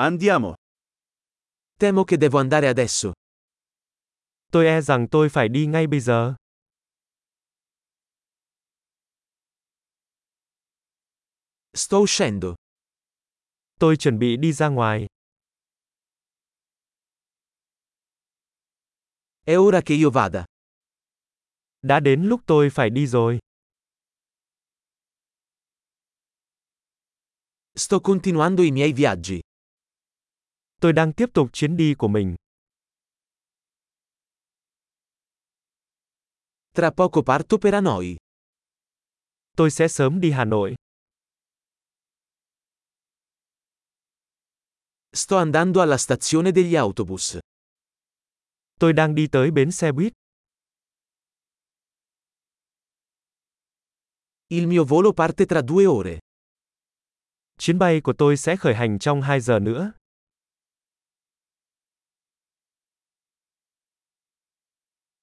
Andiamo. Temo che devo andare adesso. Tôi e rằng tôi phải đi ngay bây giờ. Sto uscendo. Tôi chuẩn bị đi ra ngoài. È ora che io vada. Đã đến lúc tôi phải đi rồi. Sto continuando i miei viaggi. Tôi đang tiếp tục chuyến đi của mình. Tra poco parto per Hanoi. Tôi sẽ sớm đi Hà Nội. Sto andando alla stazione degli autobus. Tôi đang đi tới bến xe buýt. Il mio volo parte tra due ore. Chuyến bay của tôi sẽ khởi hành trong 2 giờ nữa.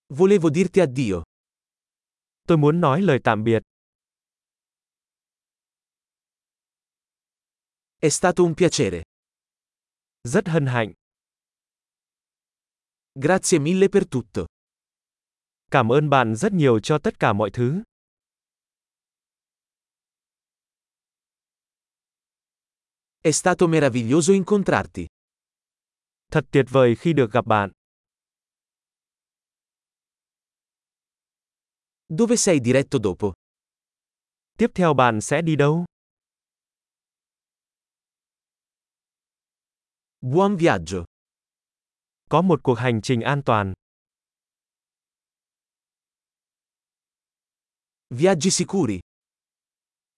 Volevo dirti addio. Tôi muốn nói lời tạm biệt. È stato un piacere. Rất hân hạnh. Grazie mille per tutto. Cảm ơn bạn rất nhiều cho tất cả mọi thứ. È stato meraviglioso incontrarti. Thật tuyệt vời khi được gặp bạn. Dove sei diretto dopo? Tiếp theo bạn sẽ đi đâu? Buon viaggio. Có một cuộc hành trình an toàn. Viaggi sicuri.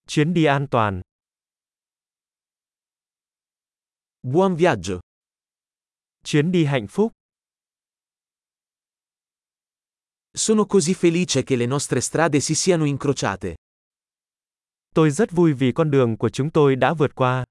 Chuyến đi an toàn. Buon viaggio. Chuyến đi hạnh phúc. Sono così felice che le nostre strade si siano incrociate. Tôi rất vui vì con đường của chúng tôi đã vượt qua.